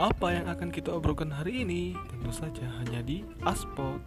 Apa yang akan kita obrolkan hari ini? Tentu saja hanya di Aspot.